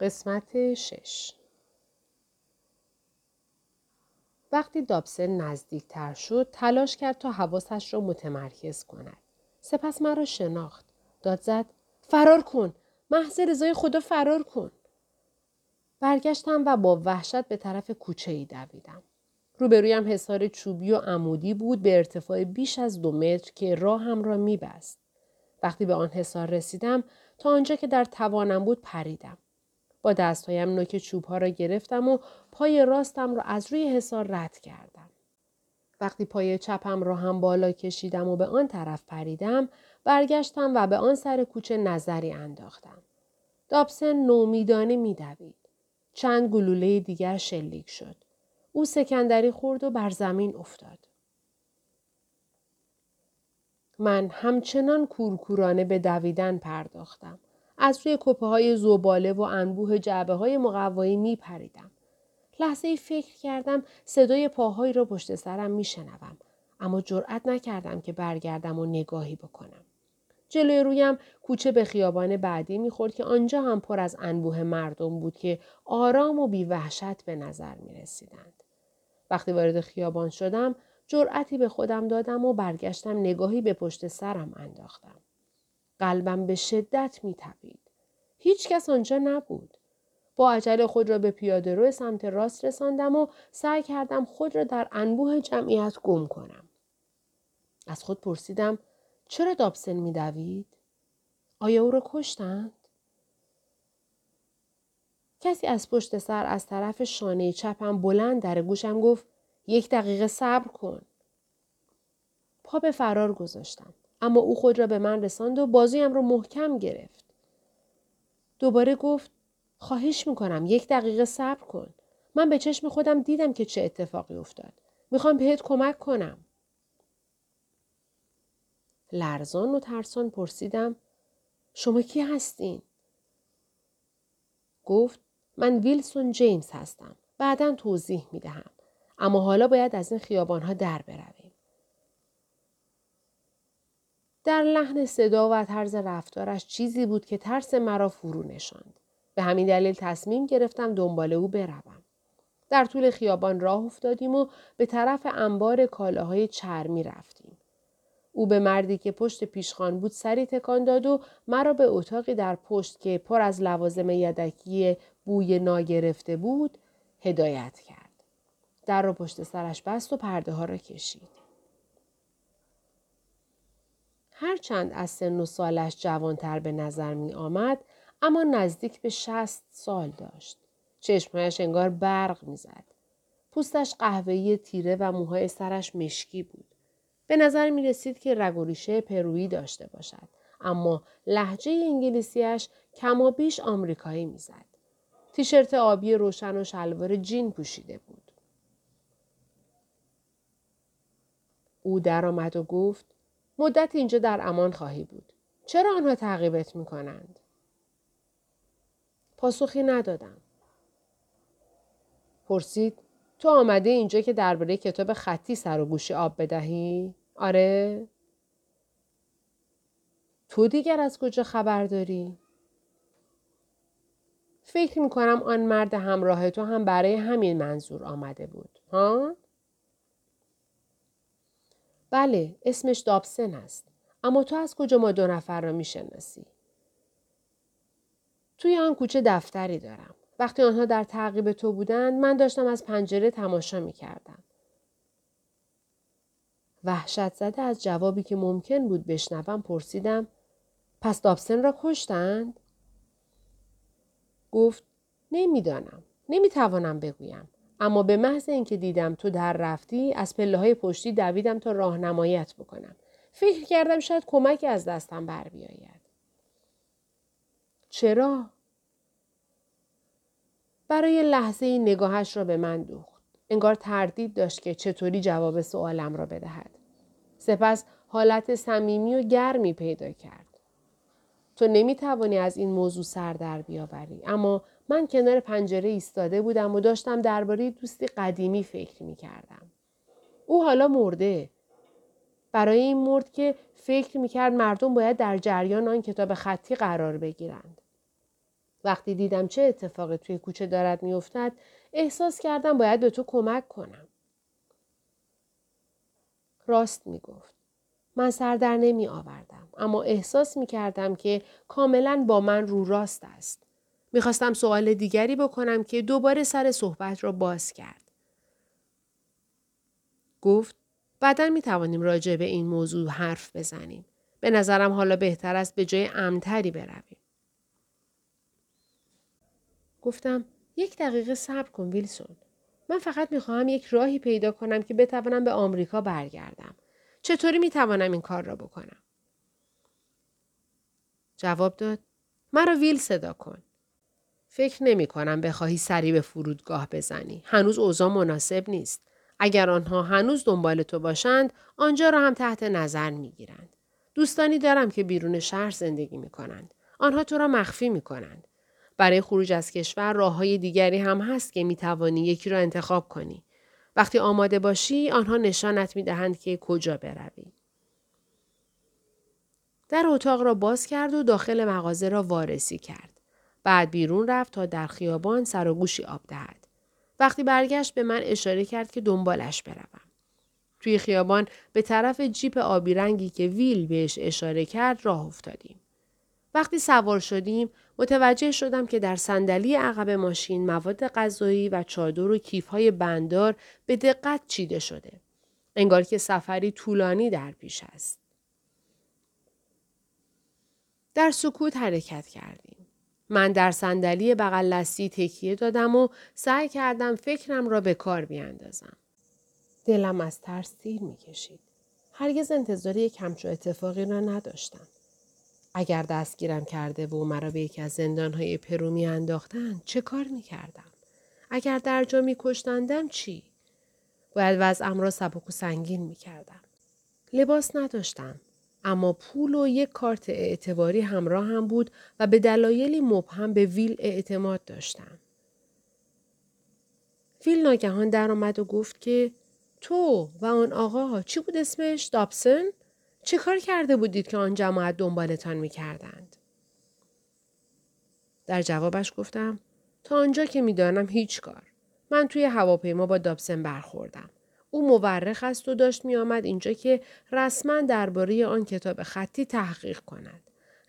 قسمت شش وقتی دابسن نزدیک تر شد تلاش کرد تا حواسش را متمرکز کند. سپس مرا شناخت. داد زد فرار کن. محض رضای خدا فرار کن. برگشتم و با وحشت به طرف کوچه ای دویدم. روبرویم حصار چوبی و عمودی بود به ارتفاع بیش از دو متر که راهم را میبست. وقتی به آن حصار رسیدم تا آنجا که در توانم بود پریدم. با دستهایم نوک چوبها را گرفتم و پای راستم را از روی حصار رد کردم. وقتی پای چپم را هم بالا کشیدم و به آن طرف پریدم برگشتم و به آن سر کوچه نظری انداختم. دابسن نومیدانه میدوید. چند گلوله دیگر شلیک شد. او سکندری خورد و بر زمین افتاد. من همچنان کورکورانه به دویدن پرداختم. از روی کپه های زوباله و انبوه جعبه های مقوایی می پریدم. لحظه ای فکر کردم صدای پاهایی را پشت سرم می شنوم. اما جرأت نکردم که برگردم و نگاهی بکنم. جلوی رویم کوچه به خیابان بعدی می‌خورد که آنجا هم پر از انبوه مردم بود که آرام و بیوحشت به نظر می رسیدند. وقتی وارد خیابان شدم جرأتی به خودم دادم و برگشتم نگاهی به پشت سرم انداختم. قلبم به شدت می تبید. هیچ کس آنجا نبود. با عجله خود را به پیاده رو سمت راست رساندم و سعی کردم خود را در انبوه جمعیت گم کنم. از خود پرسیدم چرا دابسن می دوید؟ آیا او را کشتند؟ کسی از پشت سر از طرف شانه چپم بلند در گوشم گفت یک دقیقه صبر کن. پا به فرار گذاشتم. اما او خود را به من رساند و بازویم را محکم گرفت. دوباره گفت خواهش می‌کنم یک دقیقه صبر کن. من به چشم خودم دیدم که چه اتفاقی افتاد. می‌خوام بهت کمک کنم. لرزان و ترسان پرسیدم شما کی هستین؟ گفت من ویلسون جیمز هستم. بعدا توضیح می دهم. اما حالا باید از این خیابان ها در برویم. در لحن صدا و طرز رفتارش چیزی بود که ترس مرا فرو نشاند. به همین دلیل تصمیم گرفتم دنبال او بروم. در طول خیابان راه افتادیم و به طرف انبار کالاهای چرمی رفتیم. او به مردی که پشت پیشخان بود سری تکان داد و مرا به اتاقی در پشت که پر از لوازم یدکی بوی ناگرفته بود هدایت کرد. در را پشت سرش بست و پرده ها را کشید. هرچند از سن و سالش جوانتر به نظر می آمد اما نزدیک به شست سال داشت. چشمهایش انگار برق می‌زد. پوستش قهوه‌ای تیره و موهای سرش مشکی بود. به نظر می رسید که رگ پرویی داشته باشد. اما لحجه انگلیسیش کما بیش آمریکایی می‌زد. تیشرت آبی روشن و شلوار جین پوشیده بود. او درآمد و گفت مدت اینجا در امان خواهی بود. چرا آنها تعقیبت می کنند؟ پاسخی ندادم. پرسید تو آمده اینجا که درباره کتاب خطی سر و گوشی آب بدهی؟ آره؟ تو دیگر از کجا خبر داری؟ فکر می کنم آن مرد همراه تو هم برای همین منظور آمده بود. ها؟ بله اسمش دابسن است. اما تو از کجا ما دو نفر را می‌شناسی؟ توی آن کوچه دفتری دارم. وقتی آنها در تعقیب تو بودند من داشتم از پنجره تماشا می کردم. وحشت زده از جوابی که ممکن بود بشنوم پرسیدم پس دابسن را کشتند؟ گفت نمی‌دانم. نمی‌توانم بگویم. اما به محض اینکه دیدم تو در رفتی از پله های پشتی دویدم تا راهنماییت بکنم. فکر کردم شاید کمکی از دستم بر بیاید. چرا؟ برای لحظه ای نگاهش را به من دوخت. انگار تردید داشت که چطوری جواب سوالم را بدهد. سپس حالت صمیمی و گرمی پیدا کرد. تو نمی توانی از این موضوع سر در بیاوری اما من کنار پنجره ایستاده بودم و داشتم درباره دوستی قدیمی فکر می کردم. او حالا مرده. برای این مرد که فکر می کرد مردم باید در جریان آن کتاب خطی قرار بگیرند. وقتی دیدم چه اتفاقی توی کوچه دارد میافتد احساس کردم باید به تو کمک کنم. راست می گفت. من سر در نمی آوردم اما احساس می کردم که کاملا با من رو راست است. می‌خواستم سوال دیگری بکنم که دوباره سر صحبت را باز کرد. گفت بعدا می توانیم راجع به این موضوع حرف بزنیم. به نظرم حالا بهتر است به جای امتری برویم. گفتم یک دقیقه صبر کن ویلسون. من فقط می‌خواهم یک راهی پیدا کنم که بتوانم به آمریکا برگردم. چطوری می‌توانم این کار را بکنم؟ جواب داد مرا ویل صدا کن. فکر نمی کنم بخواهی سری به فرودگاه بزنی. هنوز اوضاع مناسب نیست. اگر آنها هنوز دنبال تو باشند آنجا را هم تحت نظر می گیرند. دوستانی دارم که بیرون شهر زندگی می کنند. آنها تو را مخفی می کنند. برای خروج از کشور راه های دیگری هم هست که می توانی یکی را انتخاب کنی. وقتی آماده باشی آنها نشانت می دهند که کجا بروی. در اتاق را باز کرد و داخل مغازه را وارسی کرد. بعد بیرون رفت تا در خیابان سر و گوشی آب دهد. وقتی برگشت به من اشاره کرد که دنبالش بروم. توی خیابان به طرف جیپ آبی رنگی که ویل بهش اشاره کرد راه افتادیم. وقتی سوار شدیم متوجه شدم که در صندلی عقب ماشین مواد غذایی و چادر و کیفهای بندار به دقت چیده شده. انگار که سفری طولانی در پیش است. در سکوت حرکت کردیم. من در صندلی بغل لستی تکیه دادم و سعی کردم فکرم را به کار بیاندازم. دلم از ترس تیر می‌کشید. هرگز انتظار یک همچو اتفاقی را نداشتم. اگر دستگیرم کرده و مرا به یکی از زندانهای پرو می انداختن چه کار می کردم؟ اگر در جا می کشتندم چی؟ باید وضعم را سبک و سنگین می کردم. لباس نداشتم. اما پول و یک کارت اعتباری همراه هم بود و به دلایلی مبهم به ویل اعتماد داشتم. ویل ناگهان در آمد و گفت که تو و آن آقا چی بود اسمش؟ دابسن؟ چه کار کرده بودید که آن جماعت دنبالتان می کردند؟ در جوابش گفتم تا آنجا که می‌دانم هیچ کار. من توی هواپیما با دابسن برخوردم. او مورخ است و داشت می آمد اینجا که رسما درباره آن کتاب خطی تحقیق کند.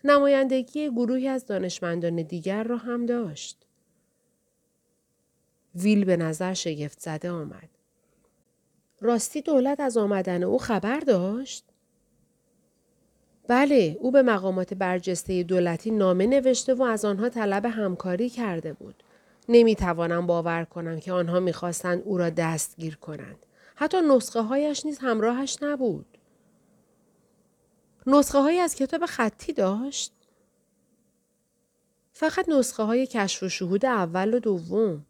نمایندگی گروهی از دانشمندان دیگر را هم داشت. ویل به نظر شگفت زده آمد. راستی دولت از آمدن او خبر داشت؟ بله او به مقامات برجسته دولتی نامه نوشته و از آنها طلب همکاری کرده بود. نمی توانم باور کنم که آنها می‌خواستند او را دستگیر کنند. حتی نسخه هایش نیز همراهش نبود. نسخه های از کتاب خطی داشت؟ فقط نسخه های کشف و شهود اول و دوم.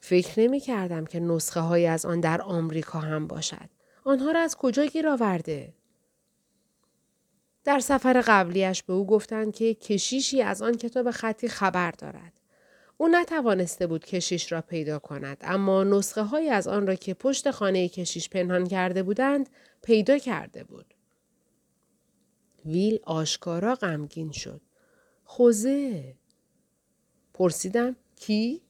فکر نمی کردم که نسخه های از آن در آمریکا هم باشد. آنها را از کجا گیر آورده؟ در سفر قبلیش به او گفتند که کشیشی از آن کتاب خطی خبر دارد. او نتوانسته بود کشیش را پیدا کند اما نسخه های از آن را که پشت خانه کشیش پنهان کرده بودند پیدا کرده بود. ویل آشکارا غمگین شد. خوزه. پرسیدم کی؟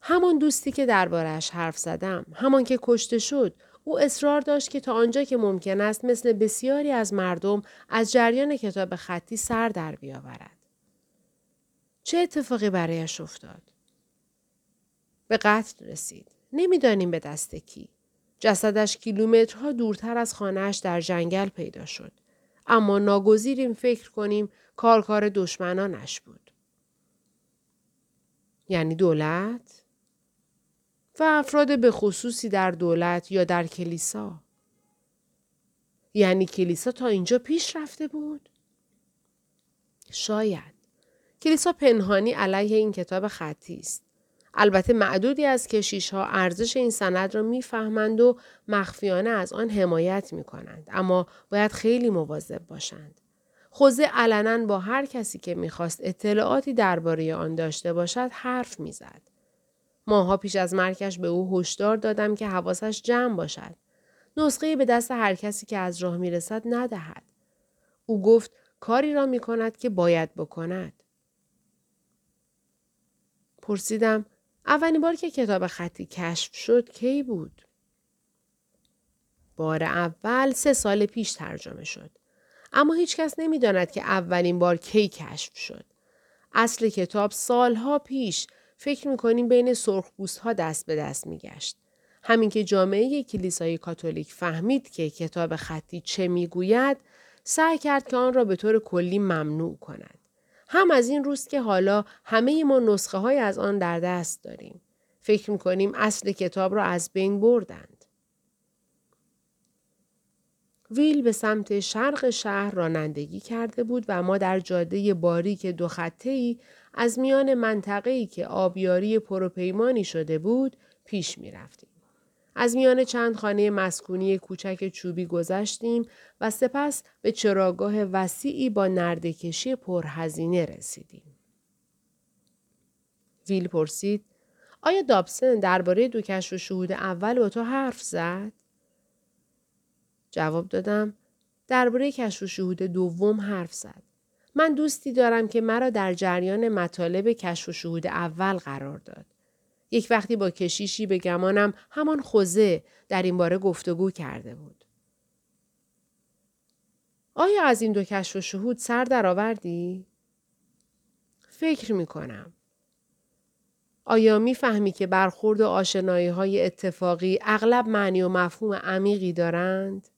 همان دوستی که دربارش حرف زدم. همان که کشته شد. او اصرار داشت که تا آنجا که ممکن است مثل بسیاری از مردم از جریان کتاب خطی سر در بیاورد. چه اتفاقی برایش افتاد؟ به قتل رسید. نمی‌دانیم به دست کی. جسدش کیلومترها دورتر از خانهاش در جنگل پیدا شد. اما ناگزیریم فکر کنیم کارکار دشمنانش بود. یعنی دولت؟ و افراد به خصوصی در دولت یا در کلیسا. یعنی کلیسا تا اینجا پیش رفته بود؟ شاید. کلیسا پنهانی علیه این کتاب خطی است. البته معدودی از کشیش ها ارزش این سند را می‌فهمند و مخفیانه از آن حمایت می کنند. اما باید خیلی مواظب باشند. خوزه علنا با هر کسی که می‌خواست اطلاعاتی درباره آن داشته باشد حرف می‌زد. ماها پیش از مرکش به او هشدار دادم که حواسش جمع باشد. نسخه به دست هر کسی که از راه می‌رسد ندهد. او گفت کاری را می کند که باید بکند. پرسیدم اولین بار که کتاب خطی کشف شد کی بود؟ بار اول سه سال پیش ترجمه شد. اما هیچ کس نمی داند که اولین بار کی کشف شد. اصل کتاب سالها پیش فکر می کنیم بین سرخپوست ها دست به دست می گشت. همین که جامعه کلیسای کاتولیک فهمید که کتاب خطی چه می‌گوید سعی کرد که آن را به طور کلی ممنوع کند. هم از این روست که حالا همه ما نسخه های از آن در دست داریم. فکر می‌کنیم اصل کتاب را از بین بردند. ویل به سمت شرق شهر رانندگی کرده بود و ما در جاده باریک دو خطه ای از میان منطقه ای که آبیاری پروپیمانی شده بود پیش می رفتیم. از میان چند خانه مسکونی کوچک چوبی گذشتیم و سپس به چراگاه وسیعی با نردکشی پرهزینه رسیدیم. ویل پرسید آیا دابسن درباره دو کشف و شهود اول با تو حرف زد؟ جواب دادم درباره کشف و شهود دوم حرف زد. من دوستی دارم که مرا در جریان مطالب کشف و شهود اول قرار داد. یک وقتی با کشیشی به گمانم همان خوزه در این باره گفتگو کرده بود. آیا از این دو کشف و شهود سر درآوردی؟ فکر می کنم. آیا می‌فهمی که برخورد و آشنایی های اتفاقی اغلب معنی و مفهوم عمیقی دارند؟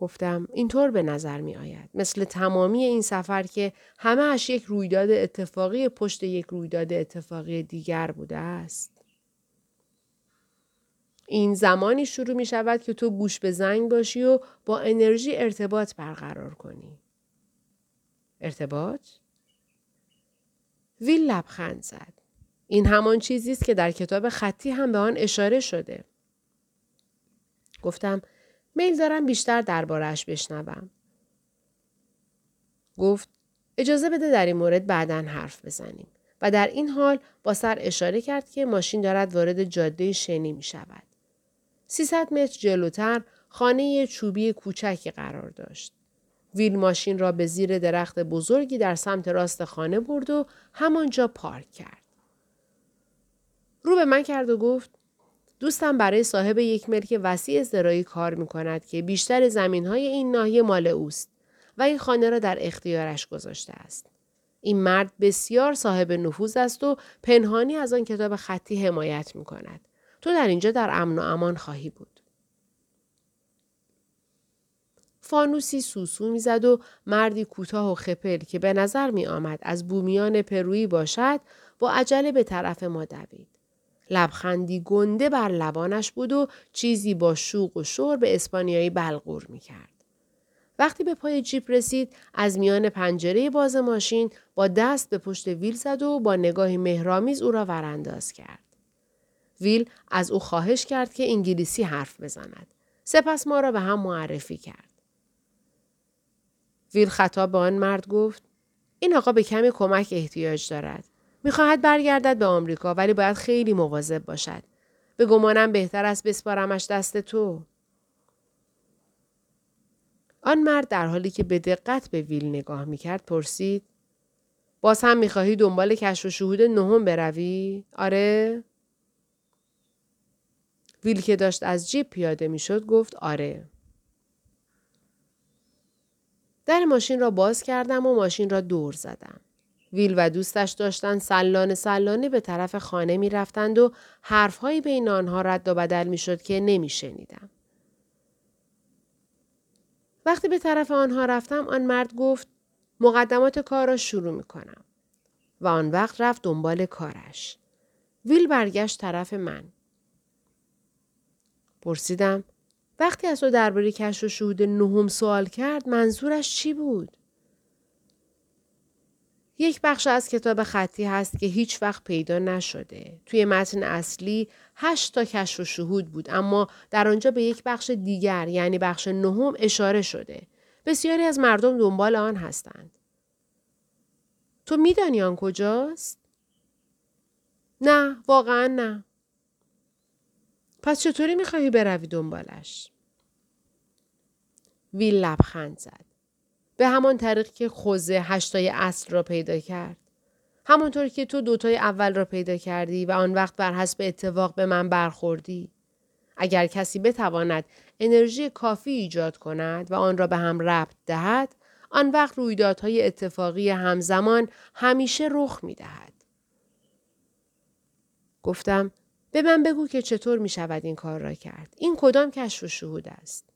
گفتم اینطور به نظر می آید. مثل تمامی این سفر که همه اش یک رویداد اتفاقی پشت یک رویداد اتفاقی دیگر بوده است. این زمانی شروع می شود که تو گوش به زنگ باشی و با انرژی ارتباط برقرار کنی. ارتباط؟ ویل لبخند زد. این همان چیزی است که در کتاب خطی هم به آن اشاره شده. گفتم میل دارم بیشتر دربارهش بشنوم. گفت اجازه بده در این مورد بعدا حرف بزنیم و در این حال با سر اشاره کرد که ماشین دارد وارد جاده شنی می شود. 300 متر جلوتر خانه چوبی کوچکی قرار داشت. ویل ماشین را به زیر درخت بزرگی در سمت راست خانه برد و همانجا پارک کرد. رو به من کرد و گفت دوستم برای صاحب یک ملک وسیع زرایی کار می کند که بیشتر زمین های این ناحیه مال اوست و این خانه را در اختیارش گذاشته است. این مرد بسیار صاحب نفوذ است و پنهانی از آن کتاب خطی حمایت می کند. تو در اینجا در امن و امان خواهی بود. فانوسی سوسو می‌زد و مردی کوتاه و خپل که به نظر می آمد از بومیان پرویی باشد با عجله به طرف ما دوید. لبخندی گنده بر لبانش بود و چیزی با شوق و شور به اسپانیایی بلغور می کرد. وقتی به پای جیپ رسید از میان پنجره باز ماشین با دست به پشت ویل زد و با نگاهی مهرامیز او را ورانداز کرد. ویل از او خواهش کرد که انگلیسی حرف بزند. سپس ما را به هم معرفی کرد. ویل خطاب به آن مرد گفت این آقا به کمی کمک احتیاج دارد. می‌خواهد برگردد به آمریکا ولی باید خیلی مواظب باشد. به گمانم بهتر است بسپارمش دست تو. آن مرد در حالی که به دقت به ویل نگاه می‌کرد پرسید باز هم می‌خواهی دنبال کشف و شهود نهم بروی؟ آره؟ ویل که داشت از جیب پیاده می‌شد گفت آره. در ماشین را باز کردم و ماشین را دور زدم. ویل و دوستش داشتن سلانه سلانه به طرف خانه می رفتند و حرفهایی بین آنها رد و بدل می شد که نمی شنیدم. وقتی به طرف آنها رفتم آن مرد گفت مقدمات کار را شروع می کنم. و آن وقت رفت دنبال کارش. ویل برگشت طرف من. پرسیدم وقتی از تو درباره کشف و شهود نهم سوال کرد منظورش چی بود؟ یک بخش از کتاب خطی هست که هیچ وقت پیدا نشده. توی متن اصلی هشت تا کشف و شهود بود اما در آنجا به یک بخش دیگر یعنی بخش نهم اشاره شده. بسیاری از مردم دنبال آن هستند. تو میدانی آن کجاست؟ نه واقعا نه. پس چطوری می‌خواهی بروی دنبالش؟ ویل لبخند زد. به همان طریق که خوزه هشتای اصل را پیدا کرد. همانطور که تو دوتای اول را پیدا کردی و آن وقت بر حسب اتفاق به من برخوردی. اگر کسی بتواند انرژی کافی ایجاد کند و آن را به هم ربط دهد، آن وقت رویدادهای اتفاقی همزمان همیشه رخ می دهد. گفتم به من بگو که چطور می شود این کار را کرد. این کدام کشف و شهود است.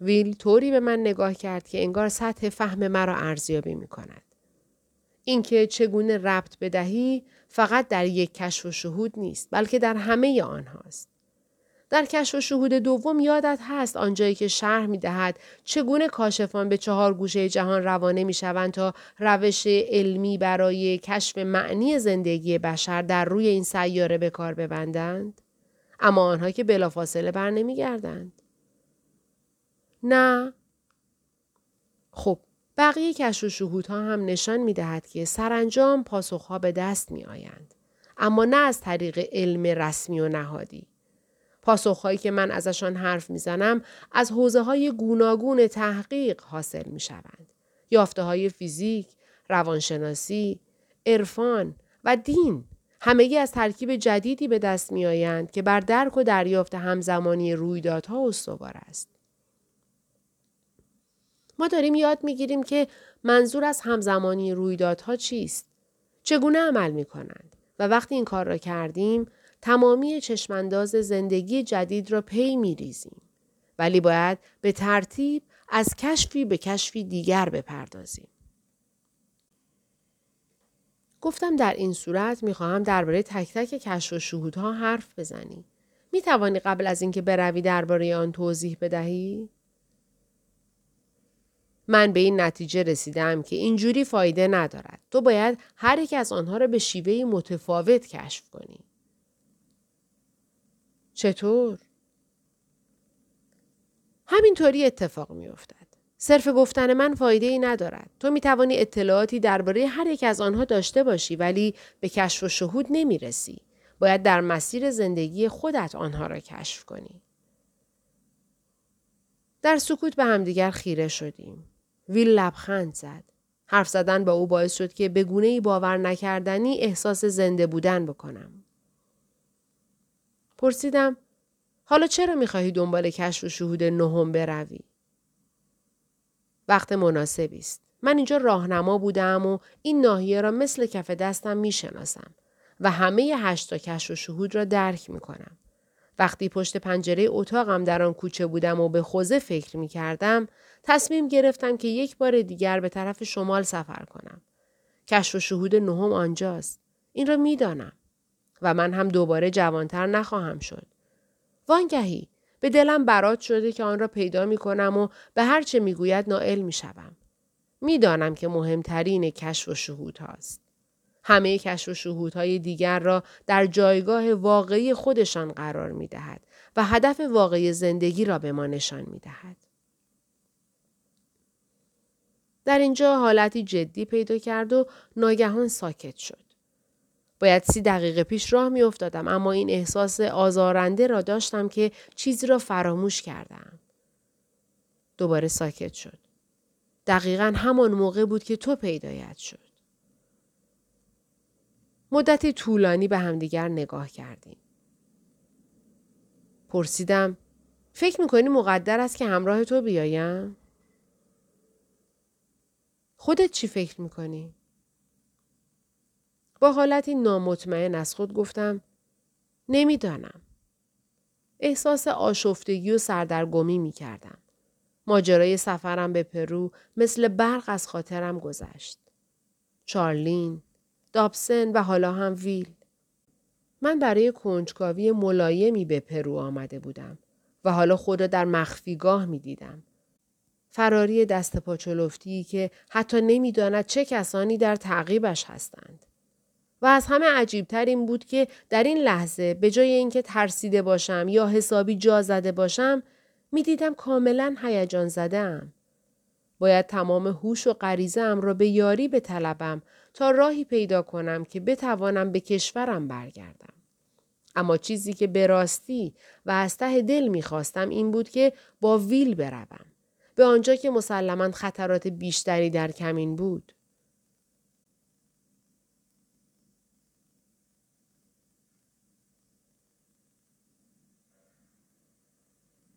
ویل طوری به من نگاه کرد که انگار سطح فهم مرا ارزیابی می کند. اینکه چگونه ربط بدهی فقط در یک کشف و شهود نیست بلکه در همه آنهاست. در کشف و شهود دوم یادت هست آنجایی که شرح می دهد چگونه کاشفان به چهار گوشه جهان روانه می شوند تا روش علمی برای کشف معنی زندگی بشر در روی این سیاره به کار ببندند؟ اما آنها که بلافاصله بر نمی گردند. نه. خب بقیه کشف و شهودها هم نشان می دهد که سرانجام پاسخها به دست می آیند. اما نه از طریق علم رسمی و نهادی. پاسخهایی که من ازشان حرف می‌زنم از حوزه های گوناگون تحقیق حاصل می شوند. یافته های فیزیک، روانشناسی، عرفان و دین همگی از ترکیب جدیدی به دست می آیند که بر درک و دریافت همزمانی رویدادها استوار است. ما داریم یاد می گیریم که منظور از همزمانی رویدادها چیست؟ چگونه عمل می کنند؟ و وقتی این کار را کردیم تمامی چشمانداز زندگی جدید را پی می ریزیم. ولی باید به ترتیب از کشفی به کشفی دیگر بپردازیم. گفتم در این صورت می خواهم درباره تک تک کشف و شهودها حرف بزنی. می توانی قبل از اینکه بروی درباره آن توضیح بدهی؟ من به این نتیجه رسیدم که اینجوری فایده ندارد. تو باید هر یک از آنها را به شیوه متفاوت کشف کنی. چطور؟ همینطوری اتفاق می افتد. صرف گفتن من فایده ای ندارد. تو می توانی اطلاعاتی درباره هر یک از آنها داشته باشی ولی به کشف و شهود نمی رسی. باید در مسیر زندگی خودت آنها را کشف کنی. در سکوت به همدیگر خیره شدیم. ویل لبخند زد. حرف زدن با او باعث شد که به گونه ای باور نکردنی احساس زنده بودن بکنم. پرسیدم حالا چرا می‌خواهی دنبال کشف و شهود نهم بروی؟ وقت مناسبی است. من اینجا راهنما بودم و این ناحیه را مثل کف دستم می‌شناسم و همه هشت تا کشف و شهود را درک می‌کنم. وقتی پشت پنجره اتاقم در آن کوچه بودم و به خوزه فکر می کردم، تصمیم گرفتم که یک بار دیگر به طرف شمال سفر کنم. کشف و شهود نهم آنجاست. این را می‌دانم. و من هم دوباره جوانتر نخواهم شد. وانگهی به دلم برات شده که آن را پیدا می کنم و به هر چه می گوید نائل می شوم. می دانم که مهمترین کشف و شهود هاست. همه کشف و شهودهای دیگر را در جایگاه واقعی خودشان قرار می دهد و هدف واقعی زندگی را به ما نشان می دهد. در اینجا حالتی جدی پیدا کرد و ناگهان ساکت شد. باید سی دقیقه پیش راه می افتادم اما این احساس آزارنده را داشتم که چیزی را فراموش کردم. دوباره ساکت شد. دقیقا همان موقع بود که تو پیدایت شد. مدتی طولانی به همدیگر نگاه کردیم. پرسیدم فکر می‌کنی مقدر است که همراه تو بیایم؟ خودت چی فکر می‌کنی؟ با حالتی نامطمئن از خود گفتم نمی‌دانم. احساس آشفتگی و سردرگمی می کردم. ماجرای سفرم به پرو مثل برق از خاطرم گذشت. چارلین، دابسن و حالا هم ویل. من برای کنجکاوی ملایمی به پرو آمده بودم و حالا خود را در مخفیگاه می دیدم. فراری دست پاچلفتی که حتی نمی‌داند چه کسانی در تعقیبش هستند. و از همه عجیبتر این بود که در این لحظه به جای اینکه ترسیده باشم یا حسابی جا زده باشم می دیدم کاملا هیجان زده باید تمام هوش و غریزه ام را به یاری بطلبم تا راهی پیدا کنم که بتوانم به کشورم برگردم. اما چیزی که به راستی و از ته دل می‌خواستم این بود که با ویل بروم. به آنجا که مسلما خطرات بیشتری در کمین بود.